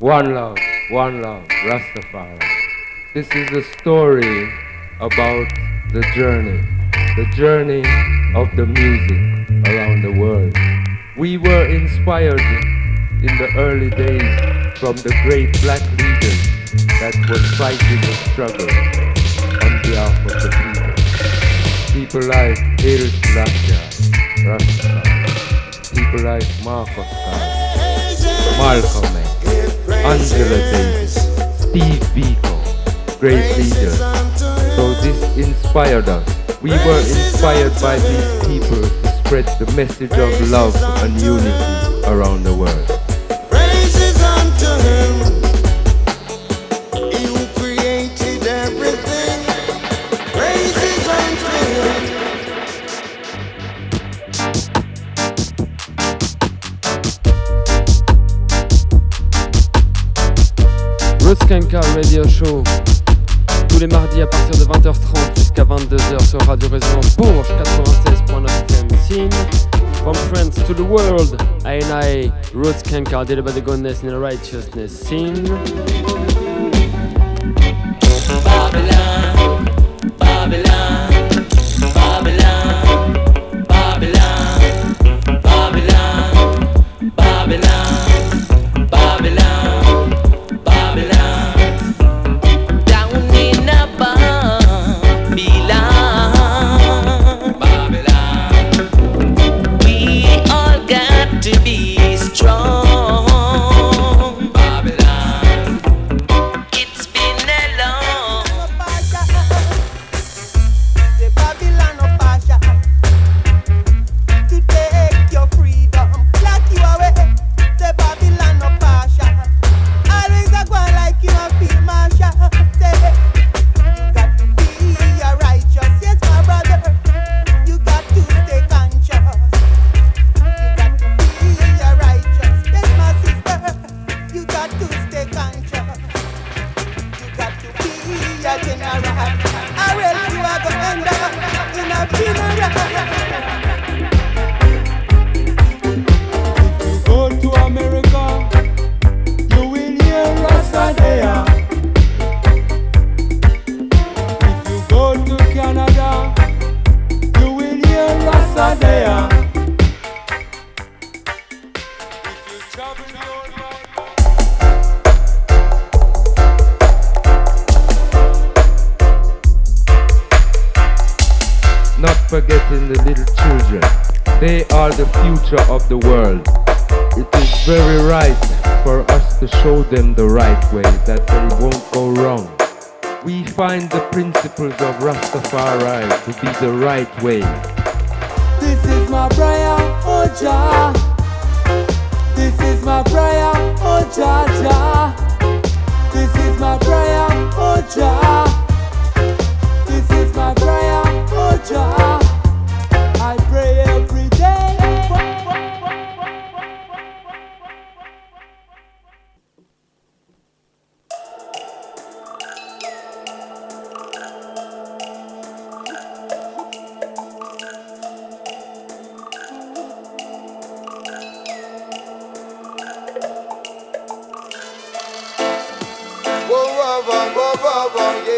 One love, one love, Rastafari. This is a story about the journey, the journey of the music around the world. We were inspired in the early days from the great black leaders that were fighting the struggle on behalf of the people. People like Haile Selassie, Rastafari. People like Marcus Garvey, Malcolm X. Angela Davis, Steve Biko, great leaders. So this inspired us. We were inspired by these people to spread the message of love and unity around the world. Radio Résonance Bourges 96.9 FM From France to the world I and I Roots did about the goodness and the righteousness scene of the world. It is very right for us to show them the right way, that they won't go wrong. We find the principles of Rastafari to be the right way. This is my prayer, oh Jah. This is my prayer, oh Jah Jah. This is my prayer, oh Jah yeah.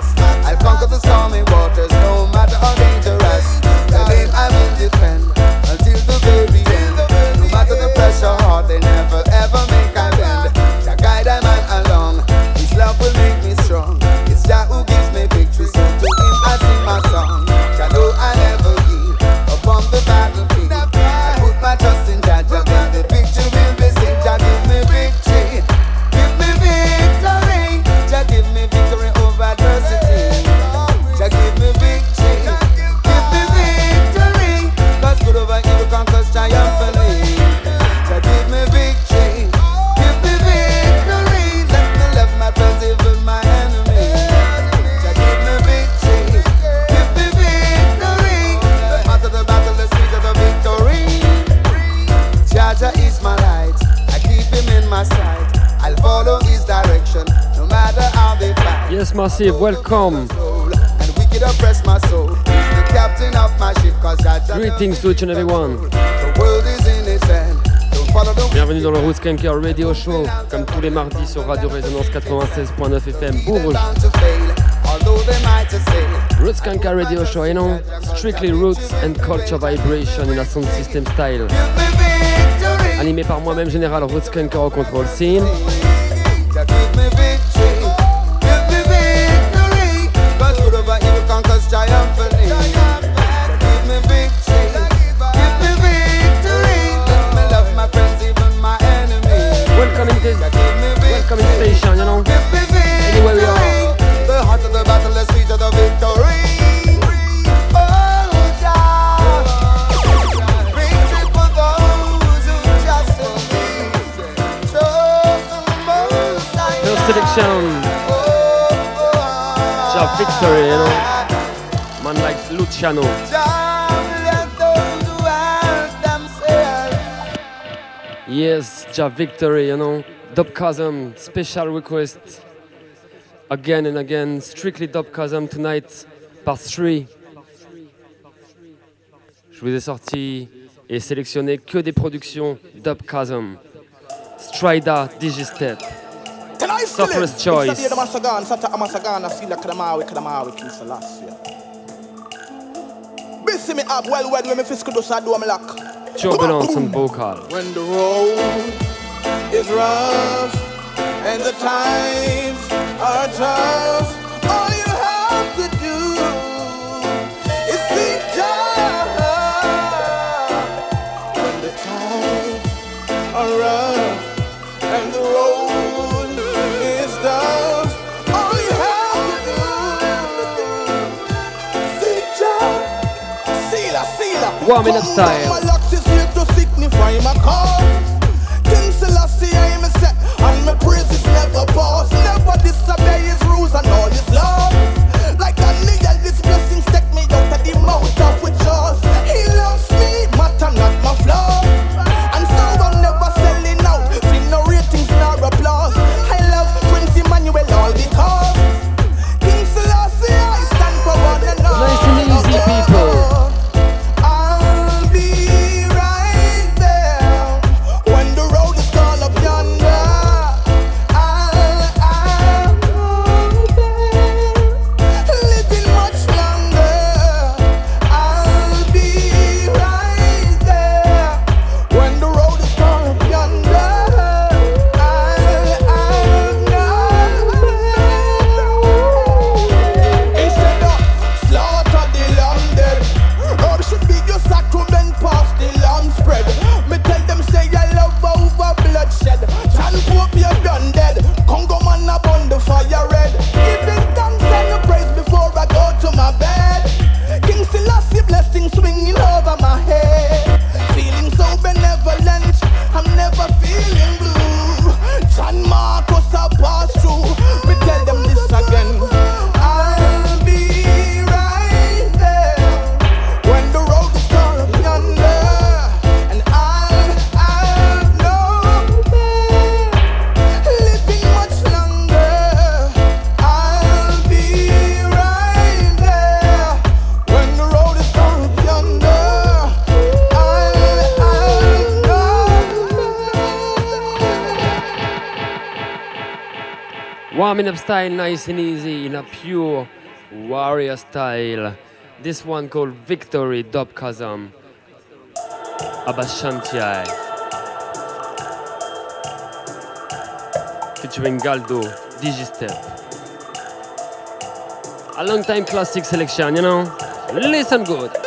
Yes, massive, welcome. Greetings to each and everyone. Bienvenue dans le Roots Kanker Radio Show, comme tous les mardis sur Radio Résonance 96.9 FM, Bourges. Roots Kanker Radio Show, et non, strictly roots and culture vibration in a sound system style. Animé par moi-même, Général Roots Kanker au contrôle scene. Yes, Ja Victory, you know. Special request. Again and again, strictly Dubcasm tonight, part 3. Je vous ai sorti et sélectionné que des productions Dubcasm. Strida Digistep. Selfless Choice. Bisi mi ap wel wed we mi fisk do am Jumping on some vocal. When the road is rough And the times are tough Go on, me next time. My locks is made to signify my cause. King Selassie, I'm a set. And my praise is never pause. Never disobey his rules and all his up style, nice and easy, in a pure warrior style. This one called Victory Dub Kazam Abashanti-I. Featuring Galdo, Digistep. A long time classic selection, you know? Listen good.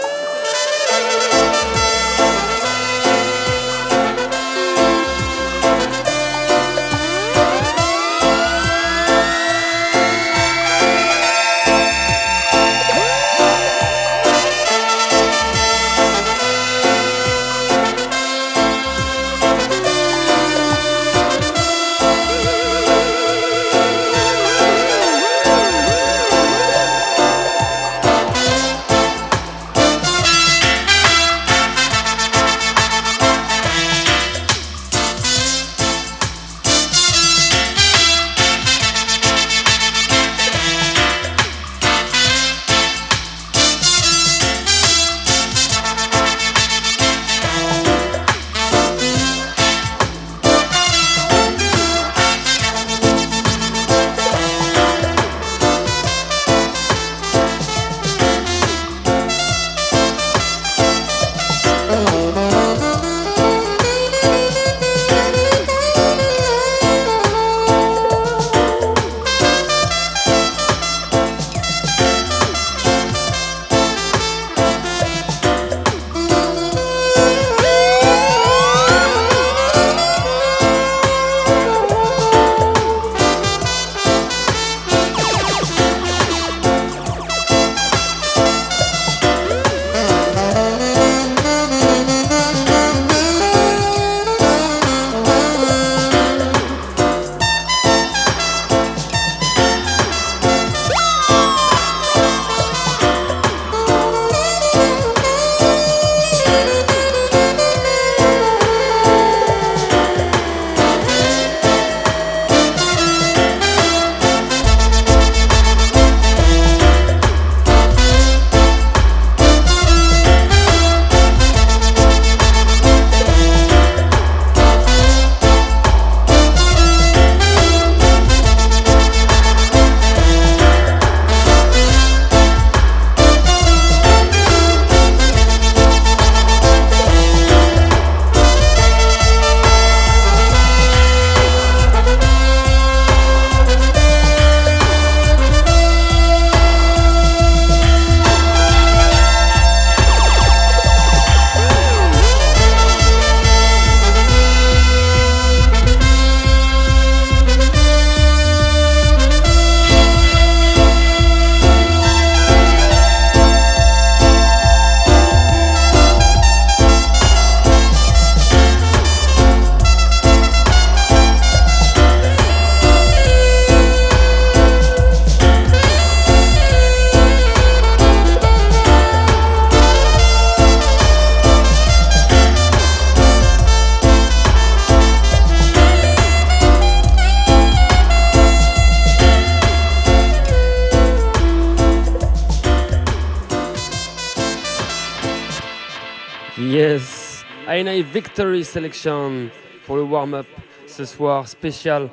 Victory Selection pour le warm-up ce soir spécial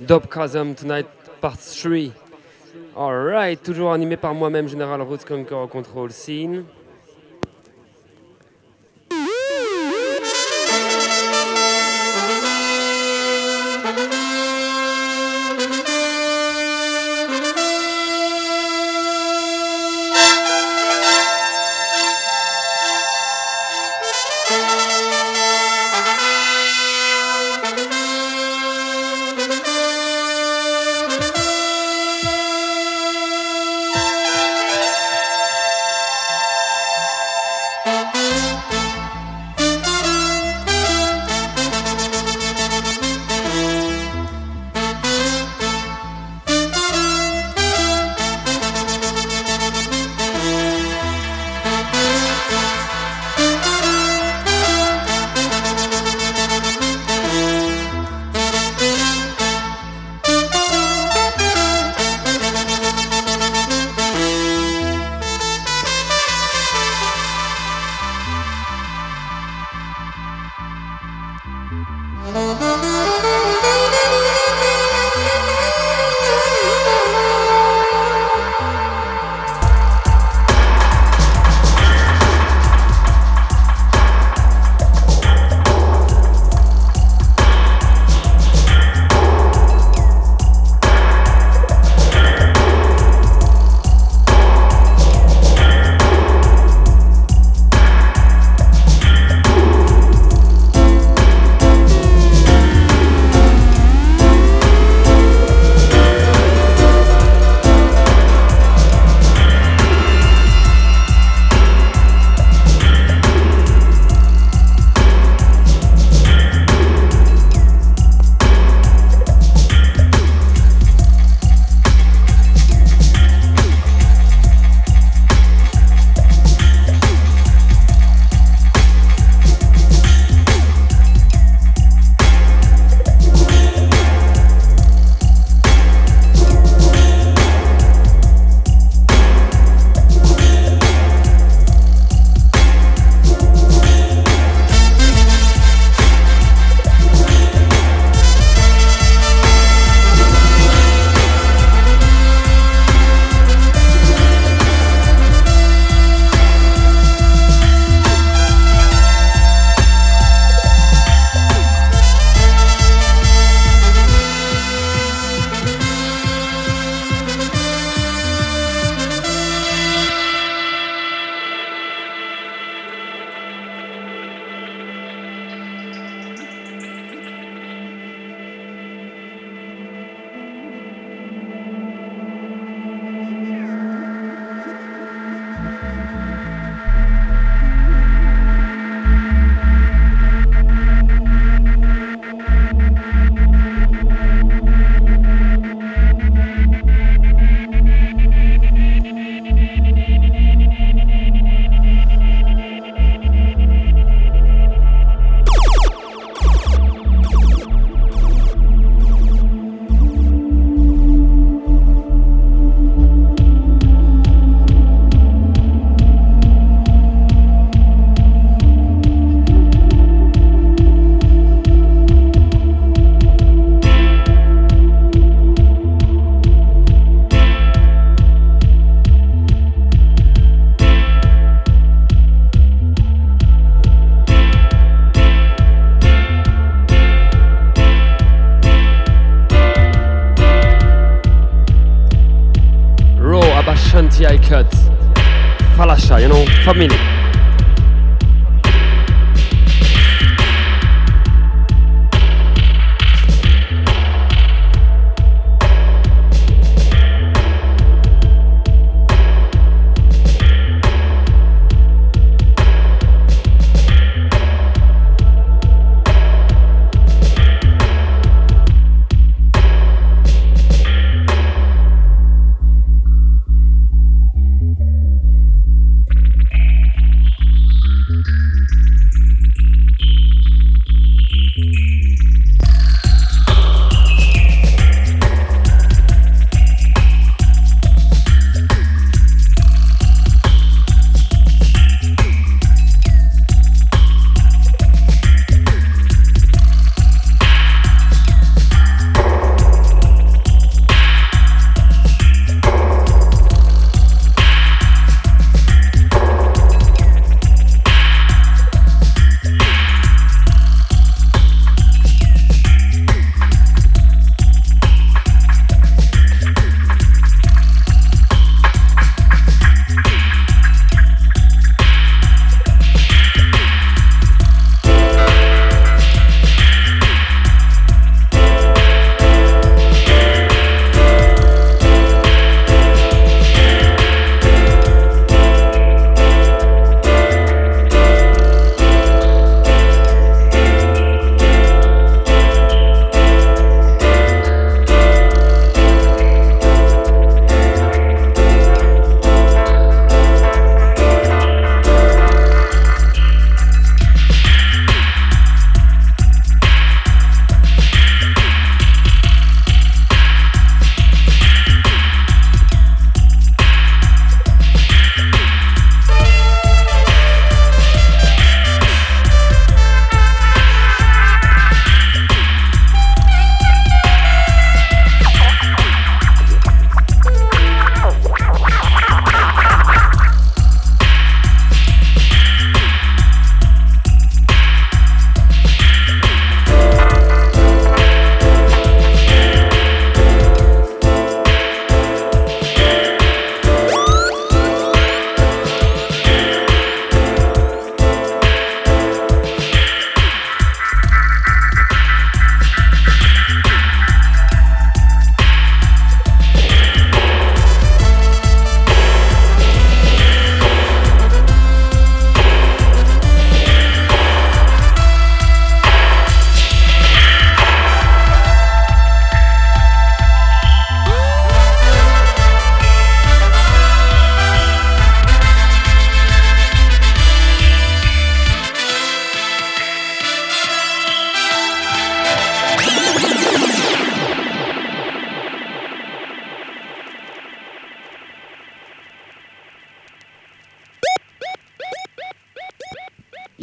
Dope Chasm Tonight Part 3. Alright, toujours animé par moi-même, Général Roots Conquer Control Scene.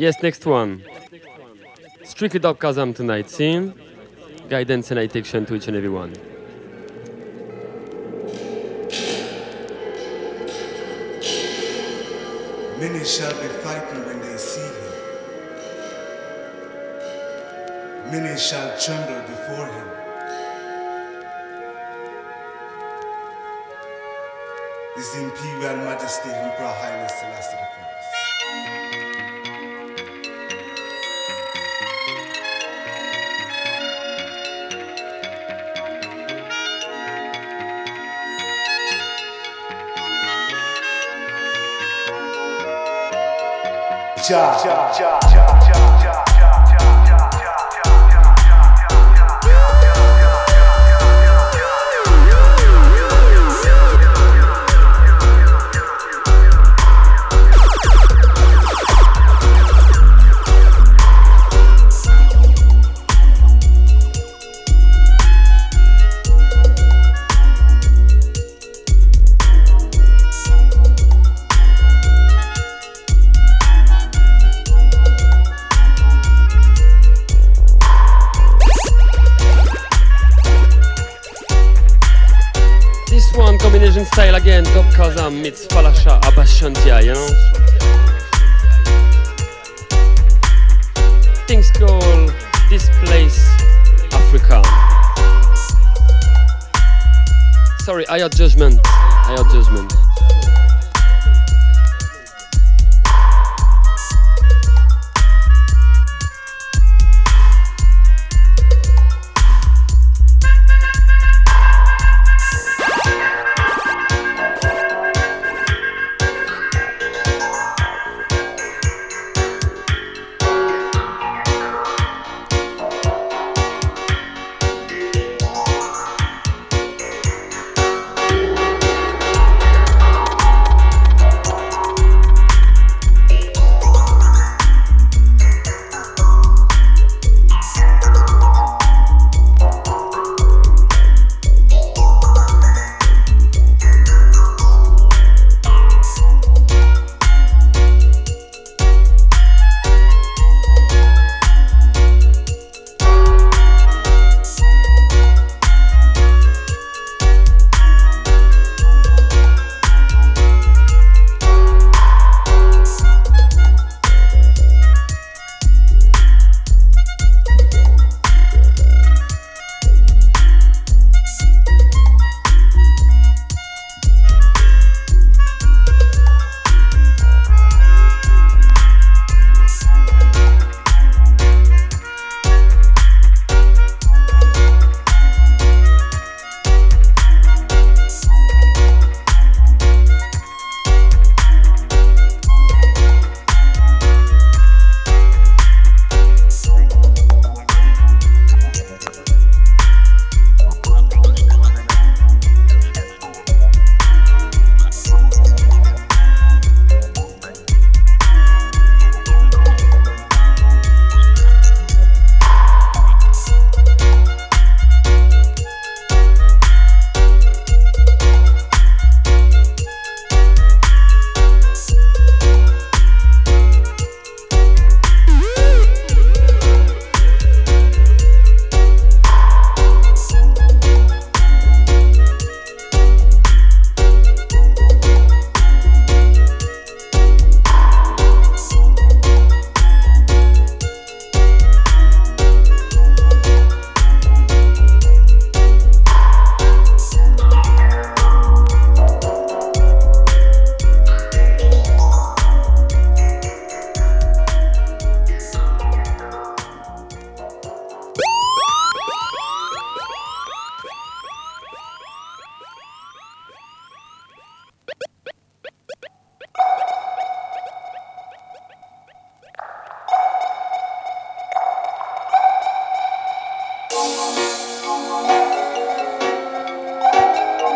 Yes, next one. Strictly Dubkasm tonight, see? Guidance and action to each and every one. Many shall be frightened when they see him. Many shall tremble before him. His Imperial Majesty Emperor Haile Selassie Ja, ja, ja, ja, style again, Dubkasm meets Falasha Abashanti-I, you know? Things call this place Africa. Sorry, had judgment. Had judgment.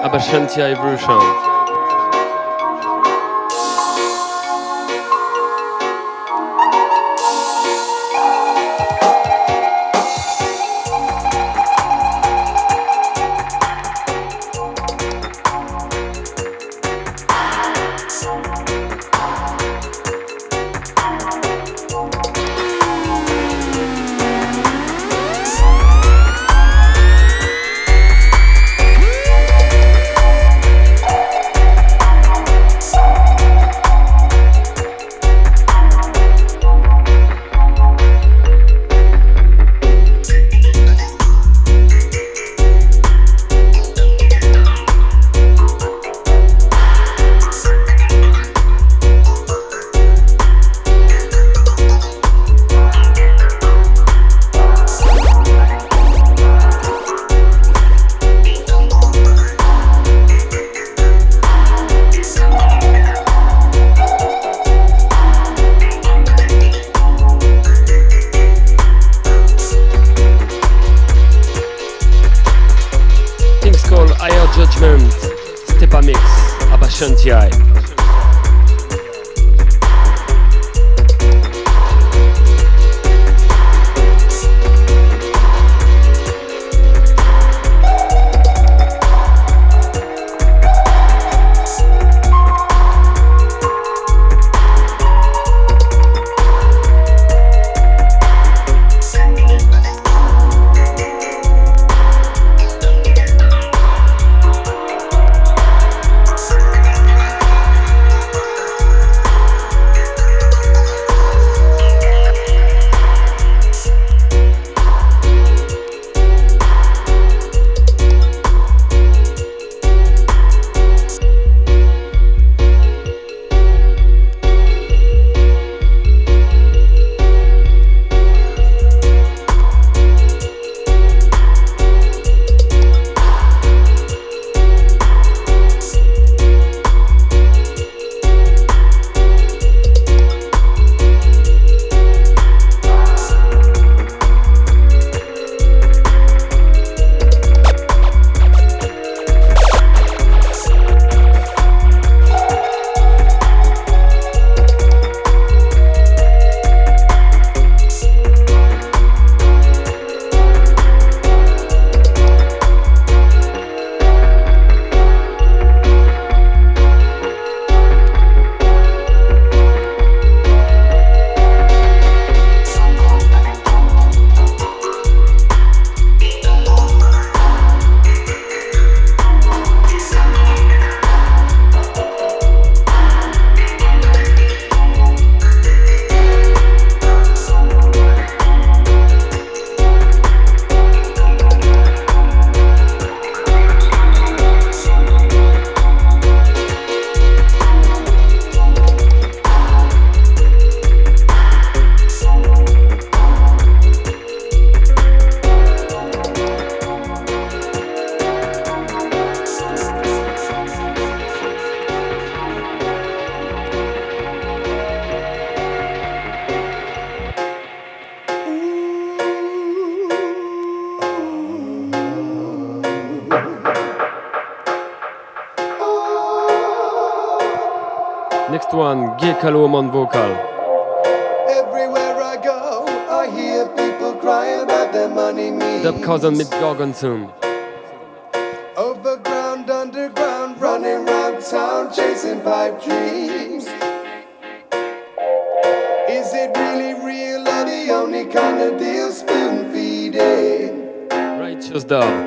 Abashanti-I Evolution. Kaloman vocal. Everywhere I go, I hear people crying about their money me. Dub cousin mit Gorgonzoom. Overground, underground, running round town, chasing pipe dreams. Is it really real or the only kind of deal spoon feeding? Righteous dub.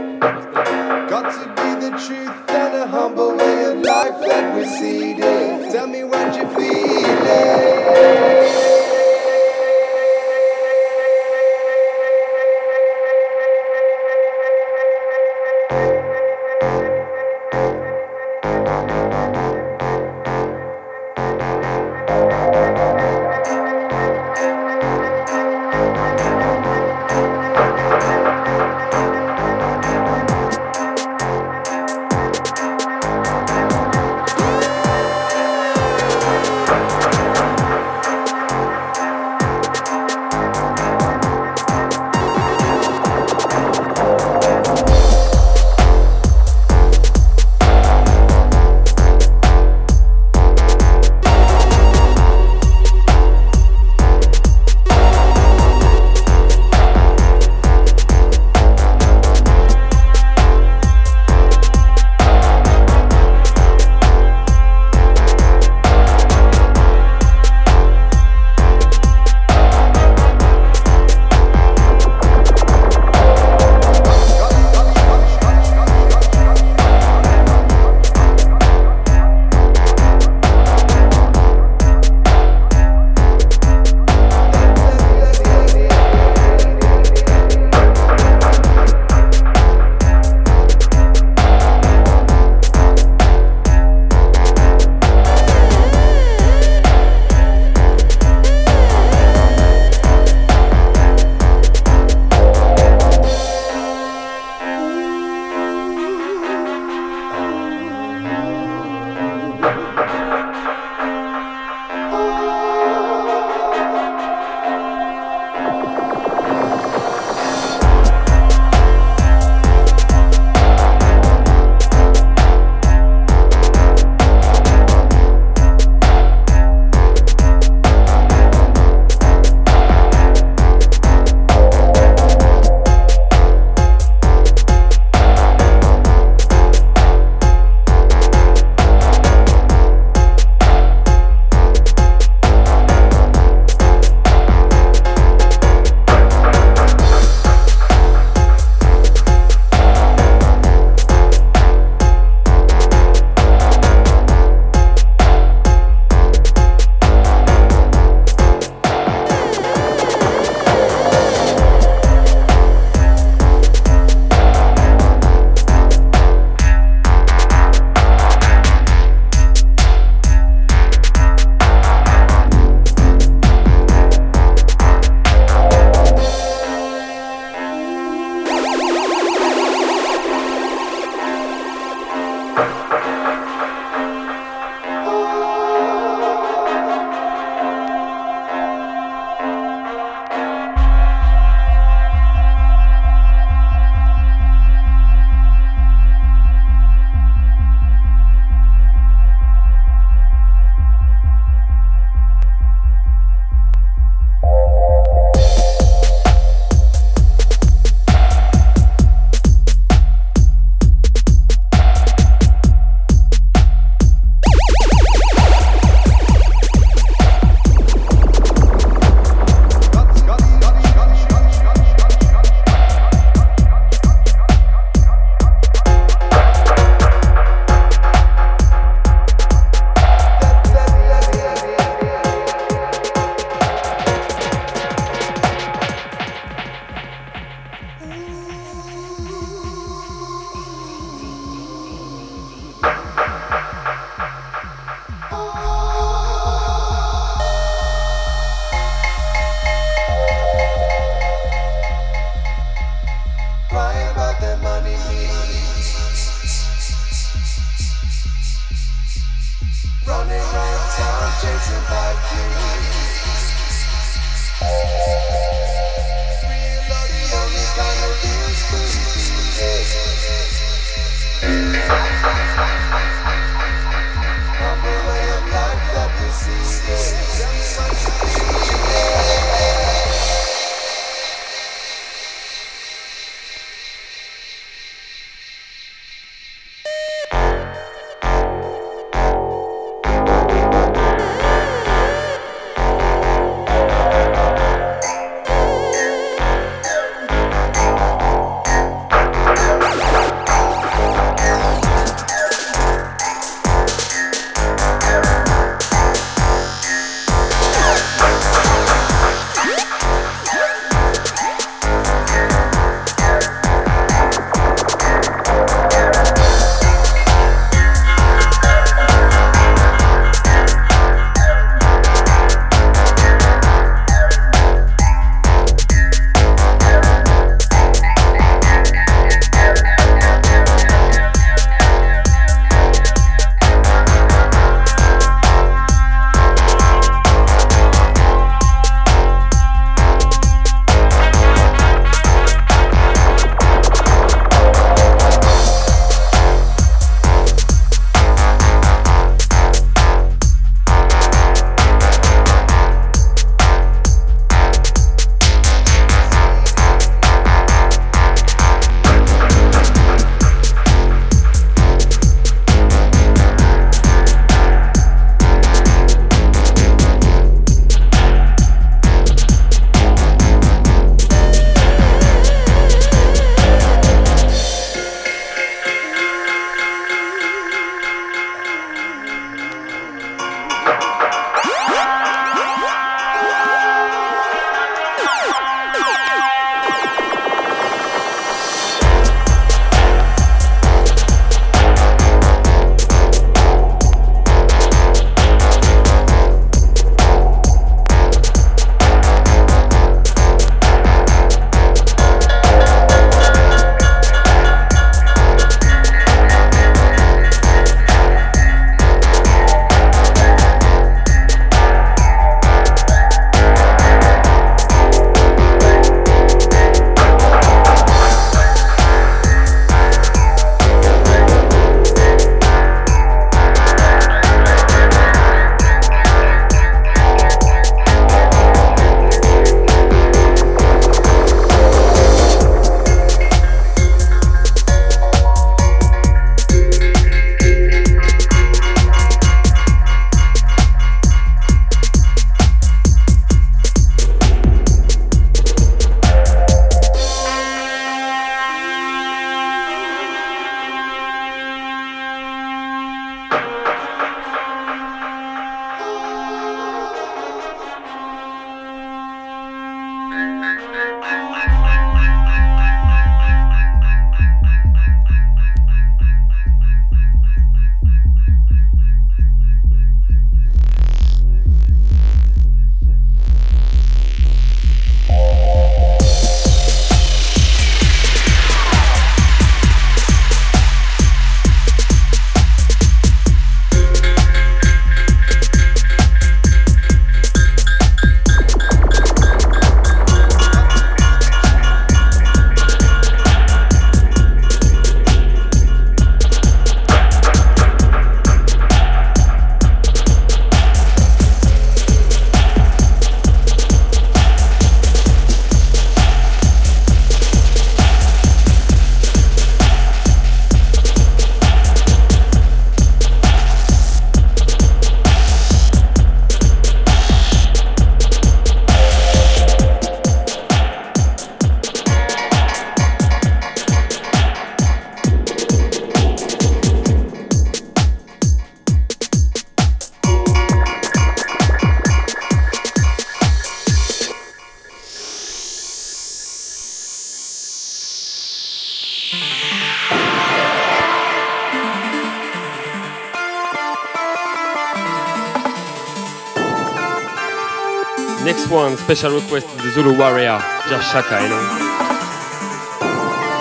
Special request to the Zulu warrior, Jah Shaka, you know.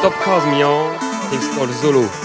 Top on, things called Zulu.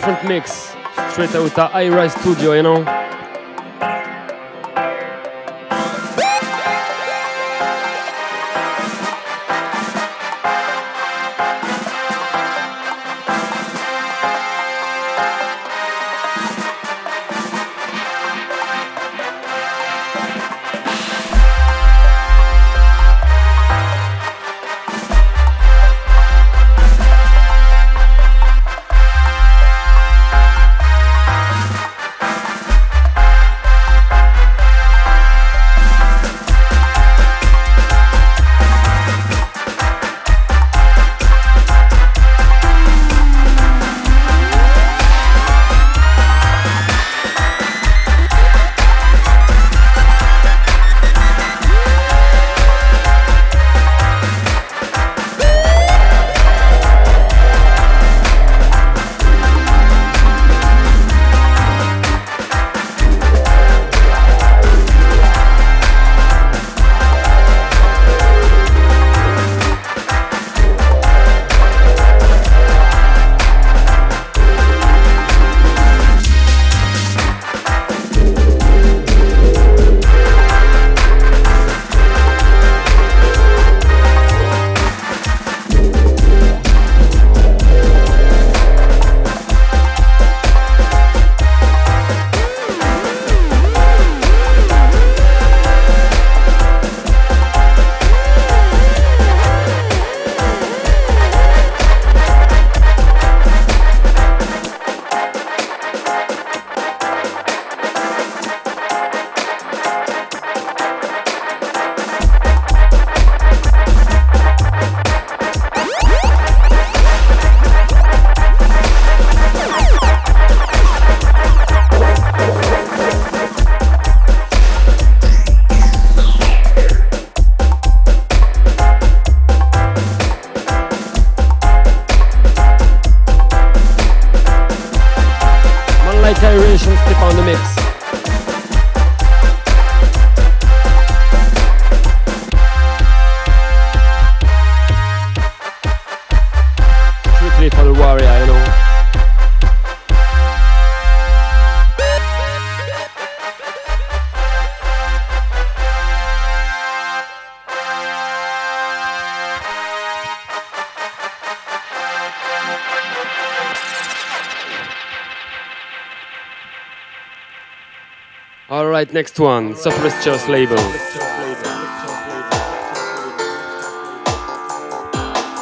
Different mix straight out of iRise Studio, you know. Flip on the mix. Strictly for the warrior, you know. Next one, Sophrist's label.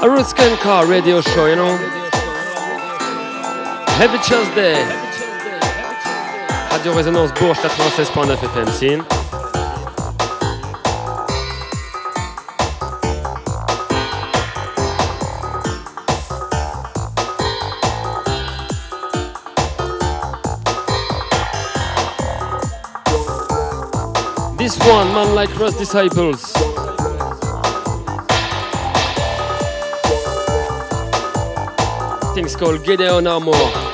A Roots Car radio show, you know. Heavy Day. Radio Résonance Bourges 96.9 FM, one, man like Rust Disciples. Things called Gideon Armor.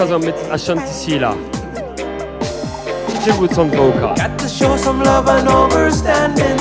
kazan mit Ashanti Sila. Jim Woods on vocal. Got to show some love and overstanding.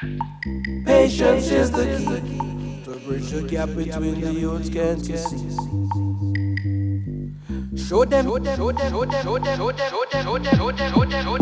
Patience is the key to bridge the gap between the youth can't see. Show them, show them, show them, show them, show them, show them, show them, show them, show them.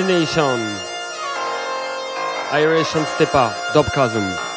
Destination. Irish and Stepa, Dubkasm.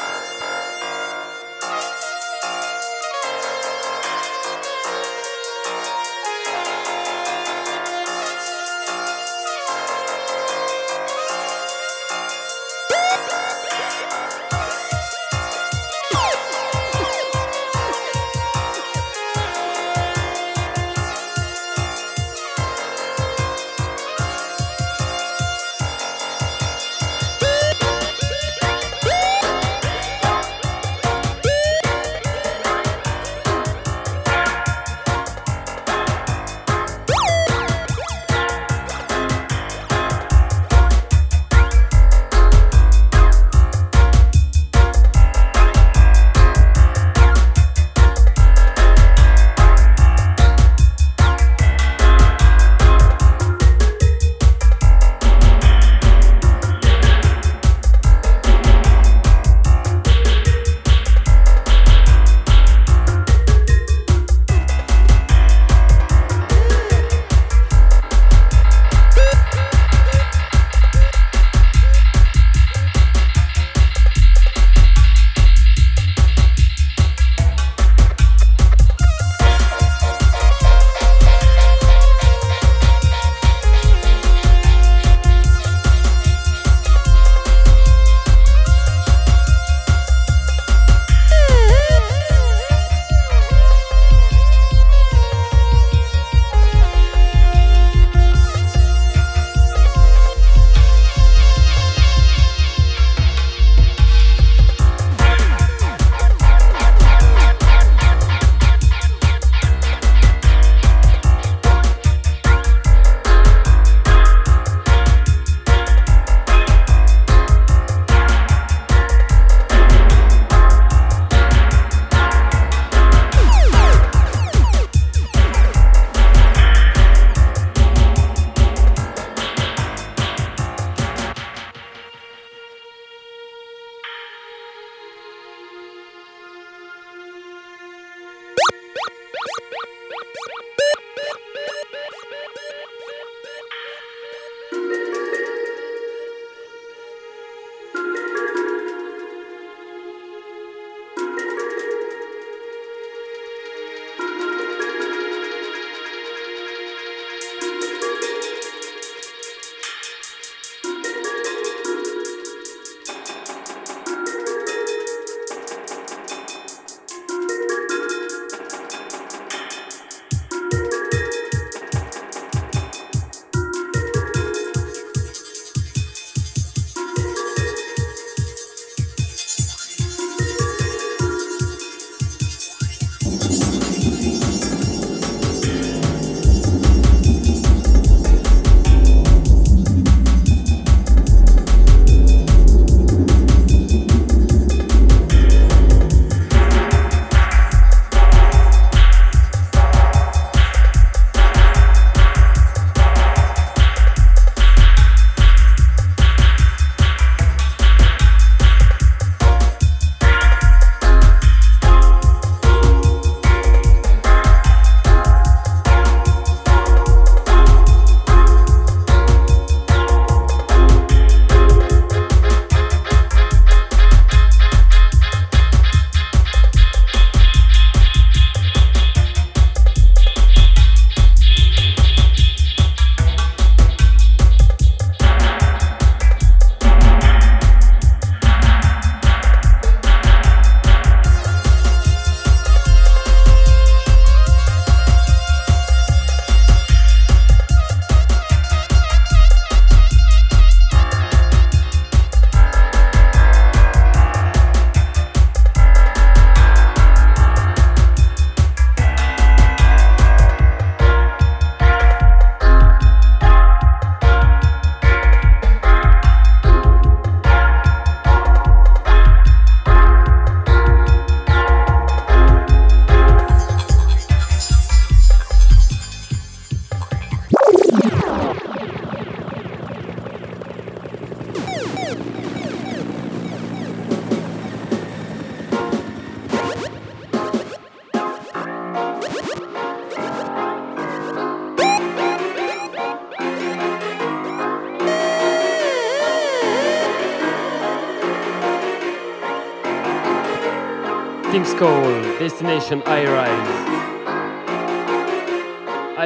Destination I Rise.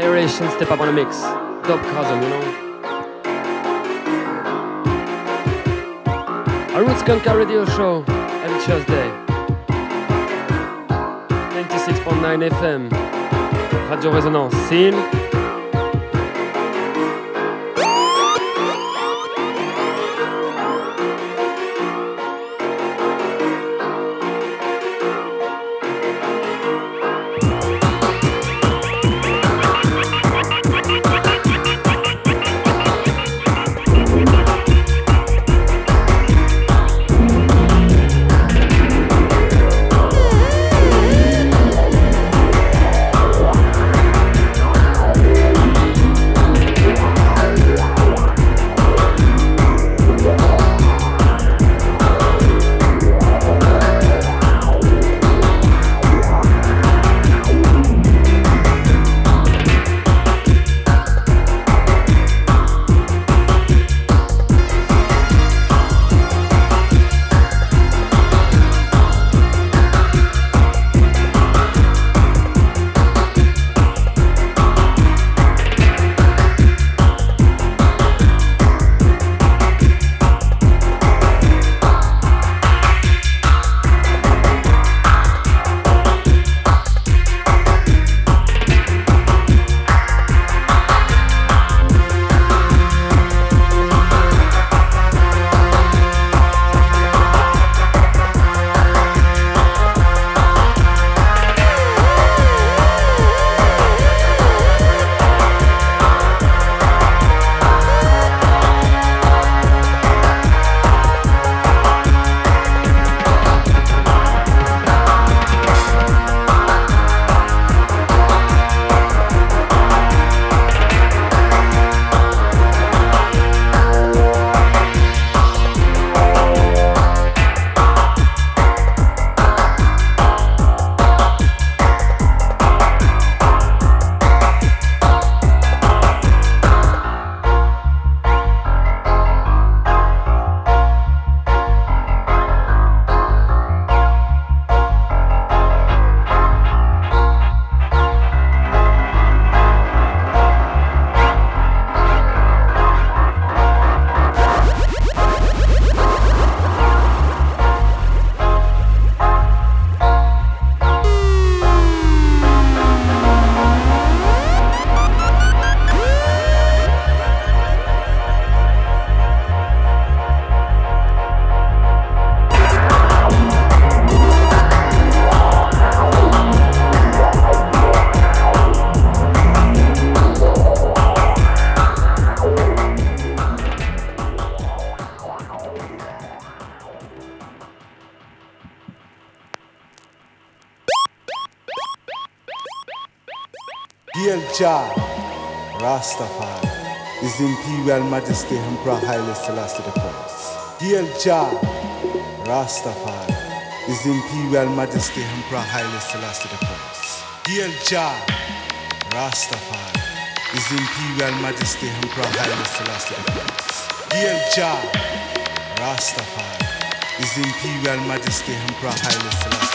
Iration Steppas on the mix. Dub cousin, you know. A Roots Skanker radio show every Tuesday. 96.9 FM. Radio Résonance. Scene. Jah Rastafari, His Imperial Majesty Emperor Haile Selassie I. Hail Jah Rastafari, His Imperial Majesty Emperor Haile Selassie I. Hail Jah Rastafari, His Imperial Majesty Emperor Haile Selassie I. Hail Jah Rastafari, His Imperial Majesty Emperor Haile Selassie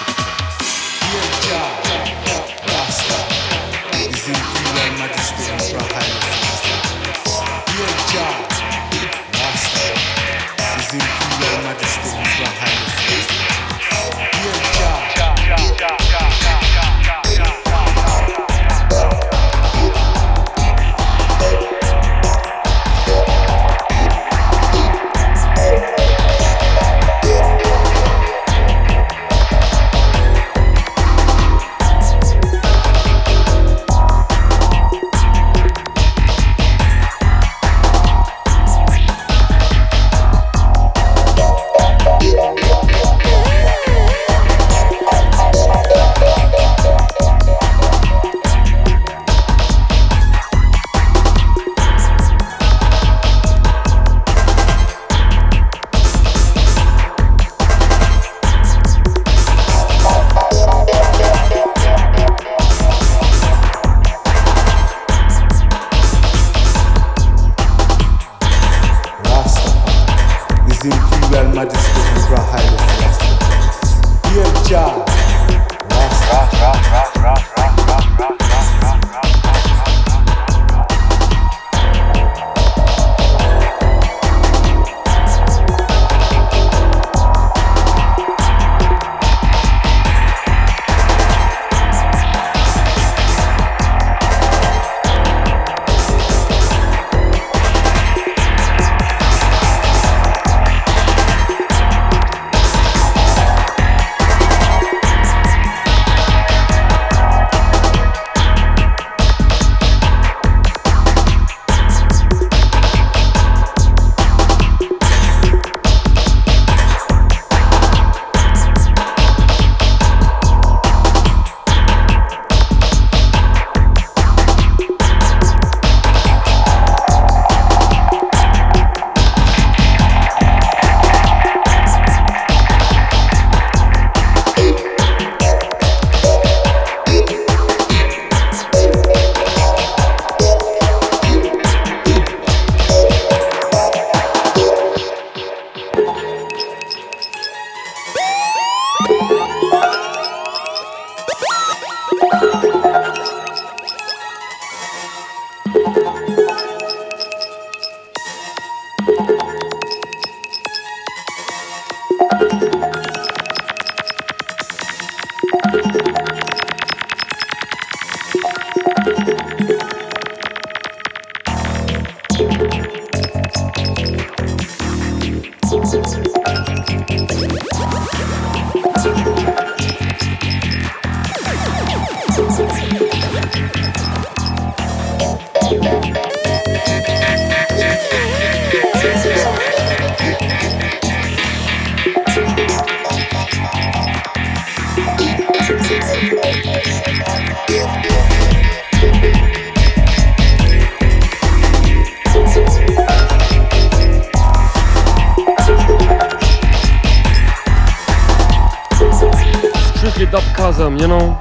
you know?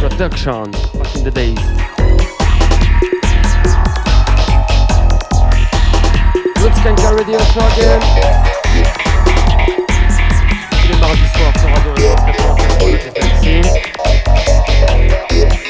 Production, back in the days. Show Radio Réseau 95.9 FM.